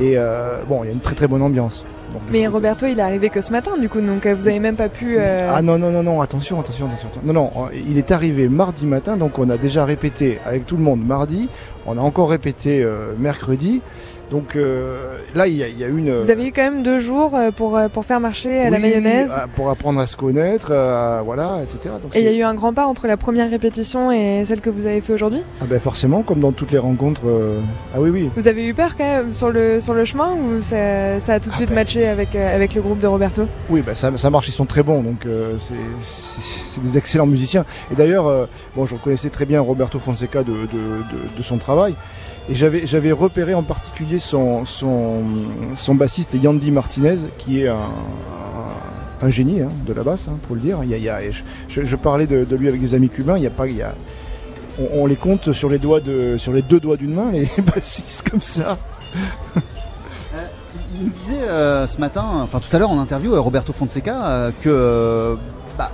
et euh, bon, il y a une très très bonne ambiance. Donc, Mais Roberto, il est arrivé que ce matin, du coup, donc euh, vous avez même pas pu. euh, Ah non, non, non, non, attention, attention, attention. Non, non, il est arrivé mardi matin, donc on a déjà répété avec tout le monde mardi, on a encore répété euh, mercredi. Donc là, il y, a- il y a une... Vous avez eu quand même deux jours pour, pour faire marcher la mayonnaise. euh, Pour apprendre à se connaître, voilà, etc. Donc Et il y a eu un grand pas entre la première répétition et celle que vous avez fait aujourd'hui? Ah ben forcément, comme dans toutes les rencontres... Ah oui, oui. Vous avez eu peur quand même sur le, sur le chemin ou ça, ça a tout de Ah suite ben. matché avec, euh, avec le groupe de Roberto? Oui, bah ça, ça marche, ils sont très bons, donc euh, c'est- des excellents musiciens. Et d'ailleurs, euh, bon, je connaissais très bien Roberto Fonseca de, de, de- de son travail, et j'avais repéré en particulier son, son, son bassiste Yandy Martinez, qui est un, un, génie hein, de la basse, hein, pour le dire. Il y a, il y a- je, je- je parlais de, de lui avec des amis cubains, il y a pas... Il y a, on, on les compte sur les doigts de, sur les deux doigts d'une main, les [LAUGHS] bassistes comme ça. Il nous disait euh, ce matin, enfin tout à l'heure en interview, euh, Roberto Fonseca, euh, que bah,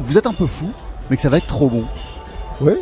vous êtes un peu fou, mais que ça va être trop bon. Ouais,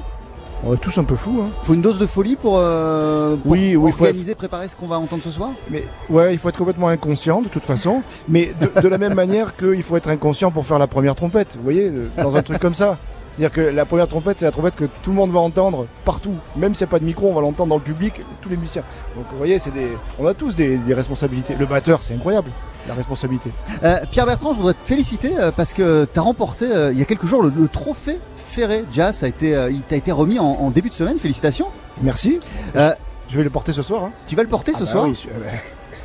on est tous un peu fous. Hein. Faut une dose de folie pour, euh, pour Oui, oui, faut organiser, préparer ce qu'on va entendre ce soir? Mais ouais, il faut être complètement inconscient de toute façon, mais de, de la même [LAUGHS] manière qu'il faut être inconscient pour faire la première trompette, vous voyez, dans un truc comme ça. C'est-à-dire que la première trompette, c'est la trompette que tout le monde va entendre partout. Même s'il n'y a pas de micro, on va l'entendre dans le public, tous les musiciens. Donc vous voyez, c'est des, on a tous des, des responsabilités. Le batteur, c'est incroyable, la responsabilité. Euh, Pierre Bertrand, je voudrais te féliciter euh, parce que tu as remporté euh, il y a quelques jours le, le trophée Ferré Jazz. Ça a été, euh, il t'a été remis en, en début de semaine. Félicitations. Merci. Je vais le porter ce soir. Hein. tu vas le porter ce Ah bah soir oui,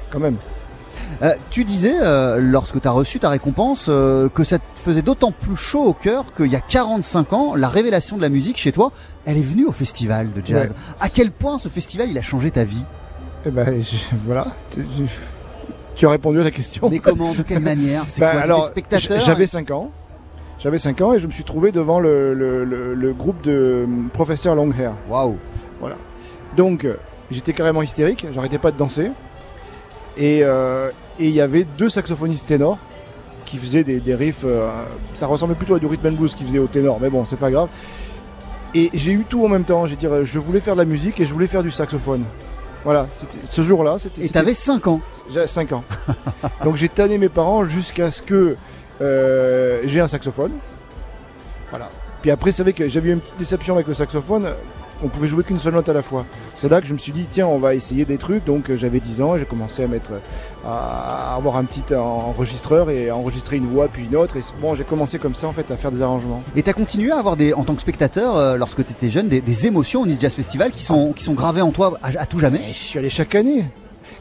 quand même. Euh, Tu disais, euh, lorsque tu as reçu ta récompense, euh, que ça te faisait d'autant plus chaud au cœur qu'il y a 45 ans, la révélation de la musique chez toi, elle est venue au festival de jazz. Ouais. À quel point ce festival, il a changé ta vie? Et ben je- voilà. Tu- je- Tu as répondu à la question. Mais comment? De quelle [LAUGHS] manière? C'est Bah, quoi? alors, J'avais 5 ans. J'avais 5 ans et je me suis trouvé devant le, le- le- le groupe de euh, professeur Longhair. Waouh Voilà. Donc, j'étais carrément hystérique, j'arrêtais pas de danser. Et euh, et il y avait deux saxophonistes ténors qui faisaient des, des riffs. euh, ça ressemblait plutôt à du rhythm and blues qu'ils faisaient au ténor, mais bon, c'est pas grave. Et j'ai eu tout en même temps. Je veux dire, je voulais faire de la musique et je voulais faire du saxophone. Voilà, ce jour-là. C'était, Et t'avais 5 ans. J'avais 5 ans. [LAUGHS] Donc j'ai tanné mes parents jusqu'à ce que euh, j'ai un saxophone. Voilà. Puis après, c'est vrai que j'avais eu une petite déception avec le saxophone. On pouvait jouer qu'une seule note à la fois. C'est là que je me suis dit, tiens, on va essayer des trucs. Donc euh, j'avais 10 ans et j'ai commencé à mettre, à avoir un petit enregistreur et à enregistrer une voix puis une autre. Et bon, j'ai commencé comme ça en fait à faire des arrangements. Et t'as continué à avoir des, en tant que spectateur, euh, lorsque t'étais jeune, des, des émotions au Nice Jazz Festival qui sont, qui sont gravées en toi à, à tout jamais? Et je suis allé chaque année.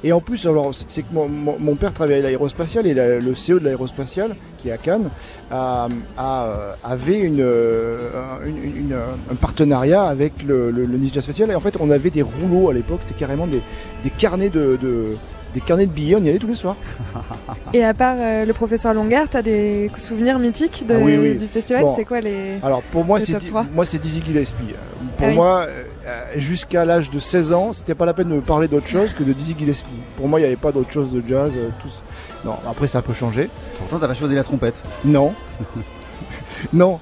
Et en plus, alors, c'est- que mon, mon- mon père travaillait à l'aérospatiale et la- le CEO de l'aérospatiale, qui est à Cannes, a- a, euh, avait une, euh, une- une- une, un partenariat avec le, le, le Festival. Et en fait, on avait des rouleaux à l'époque, c'était carrément des, des carnets de, de- des carnets de billets, on y allait tous les soirs. [LAUGHS] Et à part euh, le professeur Longard, t'as des souvenirs mythiques de- Ah oui, oui. du festival? Bon. C'est quoi les. Alors pour moi, c'est top Di- 3. moi c'est Dizzy Gillespie. Pour Ah oui. moi, euh, jusqu'à l'âge de 16 ans, c'était pas la peine de me parler d'autre chose que de Dizzy Gillespie. Pour moi, il n'y avait pas d'autre chose de jazz. euh, tout Non, après ça peut changer. Pourtant, t'as pas choisi la trompette. Non. [LAUGHS] non.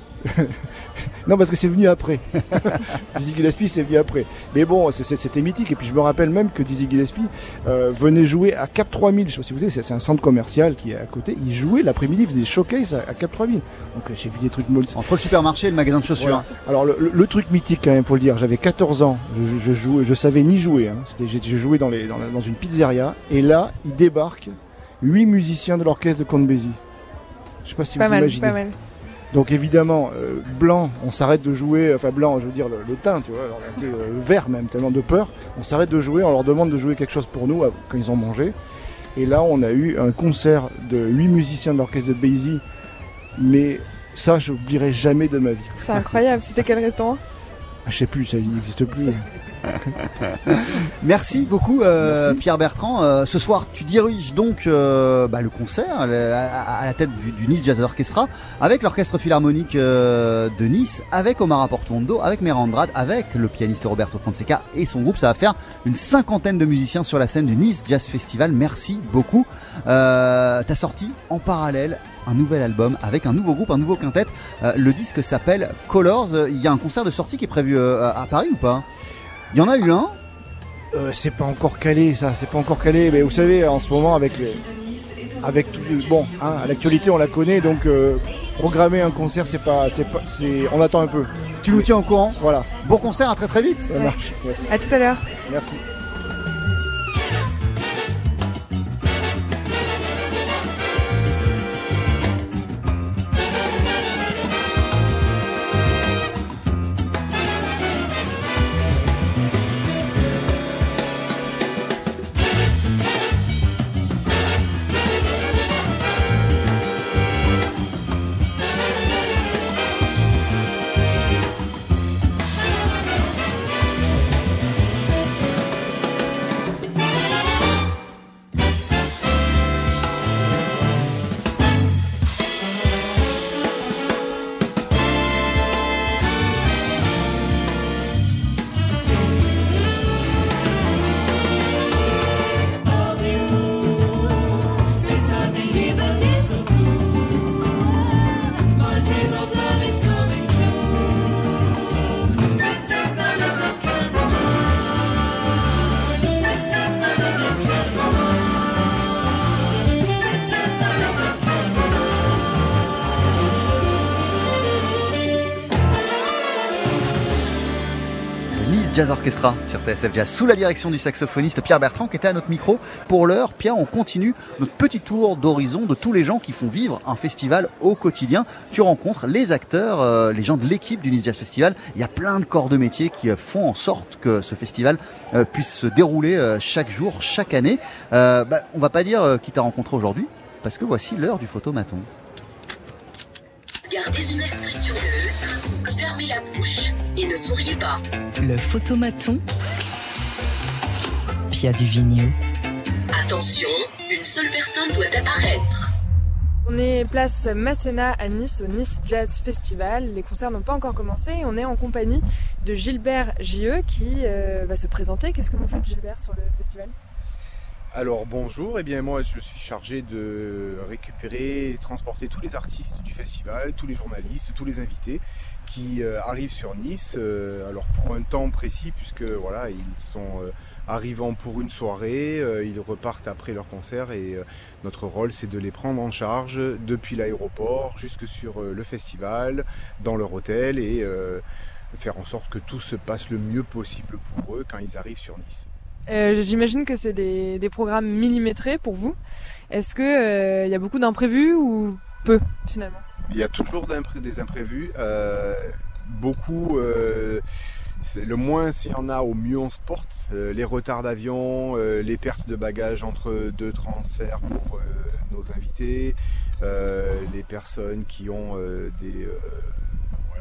Non, parce que c'est venu après. [LAUGHS] Dizzy Gillespie, c'est venu après. Mais bon, c'était mythique. Et puis je me rappelle même que Dizzy Gillespie euh, venait jouer à Cap 3000. Je sais pas si vous savez, c'est un centre commercial qui est à côté. Il jouait l'après-midi, il faisait des showcases à, à Cap 3000. Donc euh, j'ai vu des trucs molles. Entre le supermarché et le magasin de chaussures. Voilà. Alors le, le- le truc mythique quand même, faut le dire. J'avais 14 ans. Je, jouais, je savais ni jouer. Hein. C'était, j'ai, j'ai joué dans, les, dans, la- dans une pizzeria. Et là, il débarque huit musiciens de l'orchestre de Count Basie. Je sais pas si Pas vous mal, imaginez. pas mal. Donc évidemment, euh, blanc, on s'arrête de jouer, enfin blanc, je veux dire le, le teint, tu vois, alors, euh, vert même, tellement de peur. On s'arrête de jouer, on leur demande de jouer quelque chose pour nous quand ils ont mangé. Et là, on a eu un concert de huit musiciens de l'orchestre de Basie, mais ça, je n'oublierai jamais de ma vie. C'est incroyable. C'était quel restaurant? Ah, je sais plus, ça n'existe plus. [LAUGHS] Merci beaucoup euh, Pierre Bertrand. Euh, ce soir, tu diriges donc euh, bah, le concert le- à, à la tête du, du Nice Jazz Orchestra avec l'orchestre philharmonique de Nice, avec Omar Portuondo, avec Merandrad, avec le pianiste Roberto Fonseca et son groupe. Ça va faire une cinquantaine de musiciens sur la scène du Nice Jazz Festival. Merci beaucoup. T'as sorti en parallèle un nouvel album avec un nouveau groupe, un nouveau quintet. Le disque s'appelle Colors. Il y a un concert de sortie qui est prévu à Paris ou pas? Il y en a eu un Euh, c'est pas encore calé ça, c'est pas encore calé, mais vous savez en ce moment avec les, avec tout, bon, hein, à l'actualité on la connaît donc euh, programmer un concert c'est pas, c'est pas, c'est, on attend un peu. Tu nous tiens au courant? Voilà. Bon concert, à très très vite. Ça marche. Merci. À tout à l'heure. Merci. Jazz Orchestra sur TSF Jazz sous la direction du saxophoniste Pierre Bertrand qui était à notre micro. Pour l'heure, Pierre, on continue notre petit tour d'horizon de tous les gens qui font vivre un festival au quotidien. Tu rencontres les acteurs, euh, les gens de l'équipe du Nice Jazz Festival. Il y a plein de corps de métier qui euh, font en sorte que ce festival euh, puisse se dérouler chaque jour, chaque année. Bah, on va pas dire qui t'a rencontré aujourd'hui parce que voici l'heure du photomaton. Et ne souriez pas. Le photomaton. Pia Duvigneau. Attention, une seule personne doit apparaître. On est place Masséna à Nice, au Nice Jazz Festival. Les concerts n'ont pas encore commencé. On est en compagnie de Gilbert JE qui euh, va se présenter. Qu'est-ce que vous faites, Gilbert, sur le festival? Alors bonjour, eh bien moi je suis chargé de récupérer et transporter tous les artistes du festival, tous les journalistes, tous les invités qui euh, arrivent sur Nice. euh, alors pour un temps précis puisque voilà ils sont euh, arrivant pour une soirée, ils repartent après leur concert et notre rôle c'est de les prendre en charge depuis l'aéroport jusque sur le festival, dans leur hôtel et faire en sorte que tout se passe le mieux possible pour eux quand ils arrivent sur Nice. Euh, J'imagine que c'est des, programmes millimétrés pour vous. Est-ce que euh, il y a beaucoup d'imprévus ou peu finalement? Il y a toujours des imprévus. euh, beaucoup. euh, le moins s'il y en a, au mieux on se porte. Euh, les retards d'avion, euh, les pertes de bagages entre deux transferts pour euh, nos invités, euh, les personnes qui ont euh, des, euh,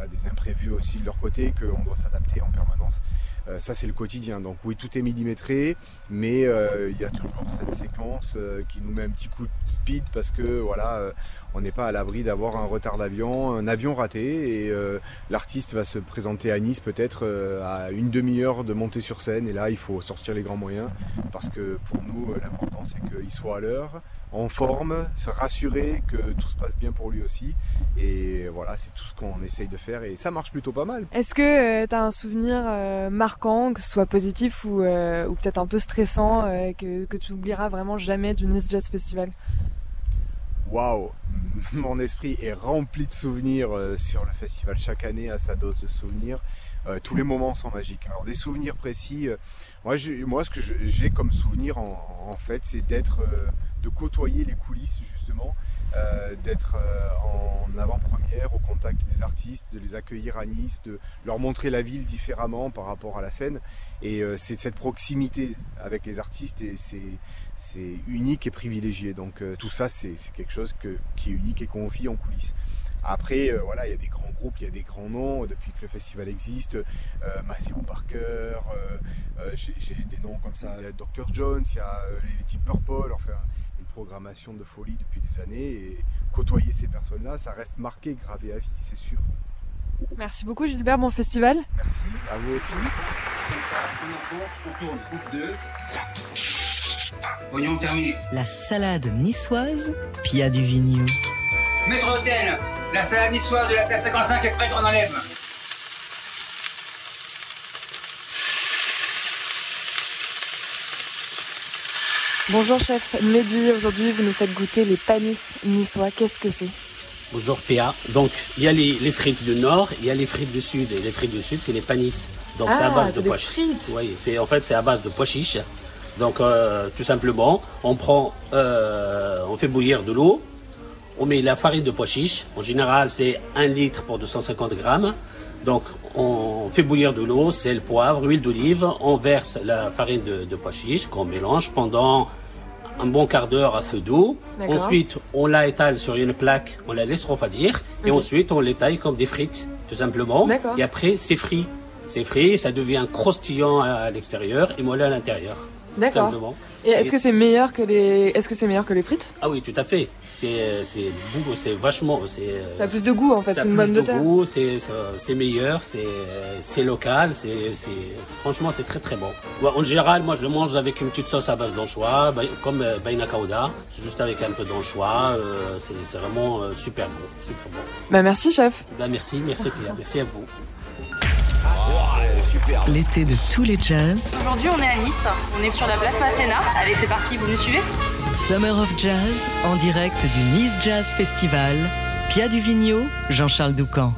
des imprévus aussi de leur côté, qu'on doit s'adapter en permanence. Euh, ça, c'est le quotidien. Donc, oui, tout est millimétré, mais euh, il y a toujours cette séquence euh, qui nous met un petit coup de speed parce que voilà, on n'est pas à l'abri d'avoir un retard d'avion, un avion raté, et l'artiste va se présenter à Nice peut-être à une demi-heure de monter sur scène, et là, il faut sortir les grands moyens parce que pour nous, l'important c'est qu'il soit à l'heure, en forme, se rassurer que tout se passe bien pour lui aussi, et voilà, c'est tout ce qu'on essaye de faire, et ça marche plutôt pas mal. Est-ce que tu as un souvenir euh, marquant, que ce soit positif ou, euh, ou peut-être un peu stressant, euh, que, que tu oublieras vraiment jamais du Nice Jazz Festival? Waouh [LAUGHS] Mon esprit est rempli de souvenirs euh, sur le festival. Chaque année a sa dose de souvenirs. Euh, tous les moments sont magiques. Alors des souvenirs précis, euh, moi, moi ce que j'ai comme souvenir en, en fait, c'est d'être, euh, de côtoyer les coulisses justement, euh, d'être euh, en avant-première au contact des artistes, de les accueillir à Nice, de leur montrer la ville différemment par rapport à la scène. Et euh, c'est cette proximité avec les artistes et c'est unique et privilégié. Donc tout ça, c'est quelque chose qui est unique et qu'on vit en coulisses. Après, voilà, il y a des grands groupes, il y a des grands noms. Depuis que le festival existe, euh, Parker, j'ai des noms comme ça, il y a Dr. Jones, il y a euh, les Deep Purple, enfin programmation de folie depuis des années. Et côtoyer ces personnes-là, ça reste marqué, gravé à vie, c'est sûr. Merci beaucoup Gilbert, bon festival. Merci, à vous aussi. on tourne, coupe 2. Pognon terminé. La salade niçoise Pia du Vigneault. Maître hôtel, la salade niçoise de la place 55 est prête, on enlève. Bonjour chef Mehdi, aujourd'hui vous nous faites goûter les panis niçois, qu'est-ce que c'est? Bonjour PA. Donc, il y a les, les frites du nord, il y a les frites du sud. Et les frites du sud, c'est les panis. Donc, c'est à Ah, base de pois. Oui, c'est en fait c'est à base de pois chiches. Donc, euh, tout simplement, on prend, euh, on fait bouillir de l'eau, on met la farine de pois chiches. En général, c'est un litre pour 250 grammes. Donc, on fait bouillir de l'eau, sel, poivre, huile d'olive. On verse la farine de, de pois chiches qu'on mélange pendant un bon quart d'heure à feu doux. Ensuite, on la étale sur une plaque, on la laisse refroidir. Et ensuite, on les taille comme des frites, tout simplement. Et après, c'est frit. C'est frit, ça devient croustillant à l'extérieur et moelleux à l'intérieur. D'accord. Et est-ce que c'est meilleur que les est-ce que c'est meilleur que les frites? Ah oui, tout à fait. C'est c'est c'est vachement c'est Ça a plus de goût en fait ça a qu'une plus pomme de terre. goût, c'est c'est meilleur, c'est c'est local, c'est c'est franchement c'est très très bon. En général, moi je le mange avec une petite sauce à base d'anchois, bah, comme euh, baina kauda, juste avec un peu d'anchois, euh, c'est c'est vraiment euh, super bon, super bon. Bah merci chef. Bah merci, merci Pierre, merci à vous. L'été de tous les jazz, Aujourd'hui, on est à Nice. On est sur la place Masséna. Allez, c'est parti, vous nous suivez Summer of Jazz en direct du Nice Jazz Festival. Pia du Vigneault, Jean-Charles Doucan.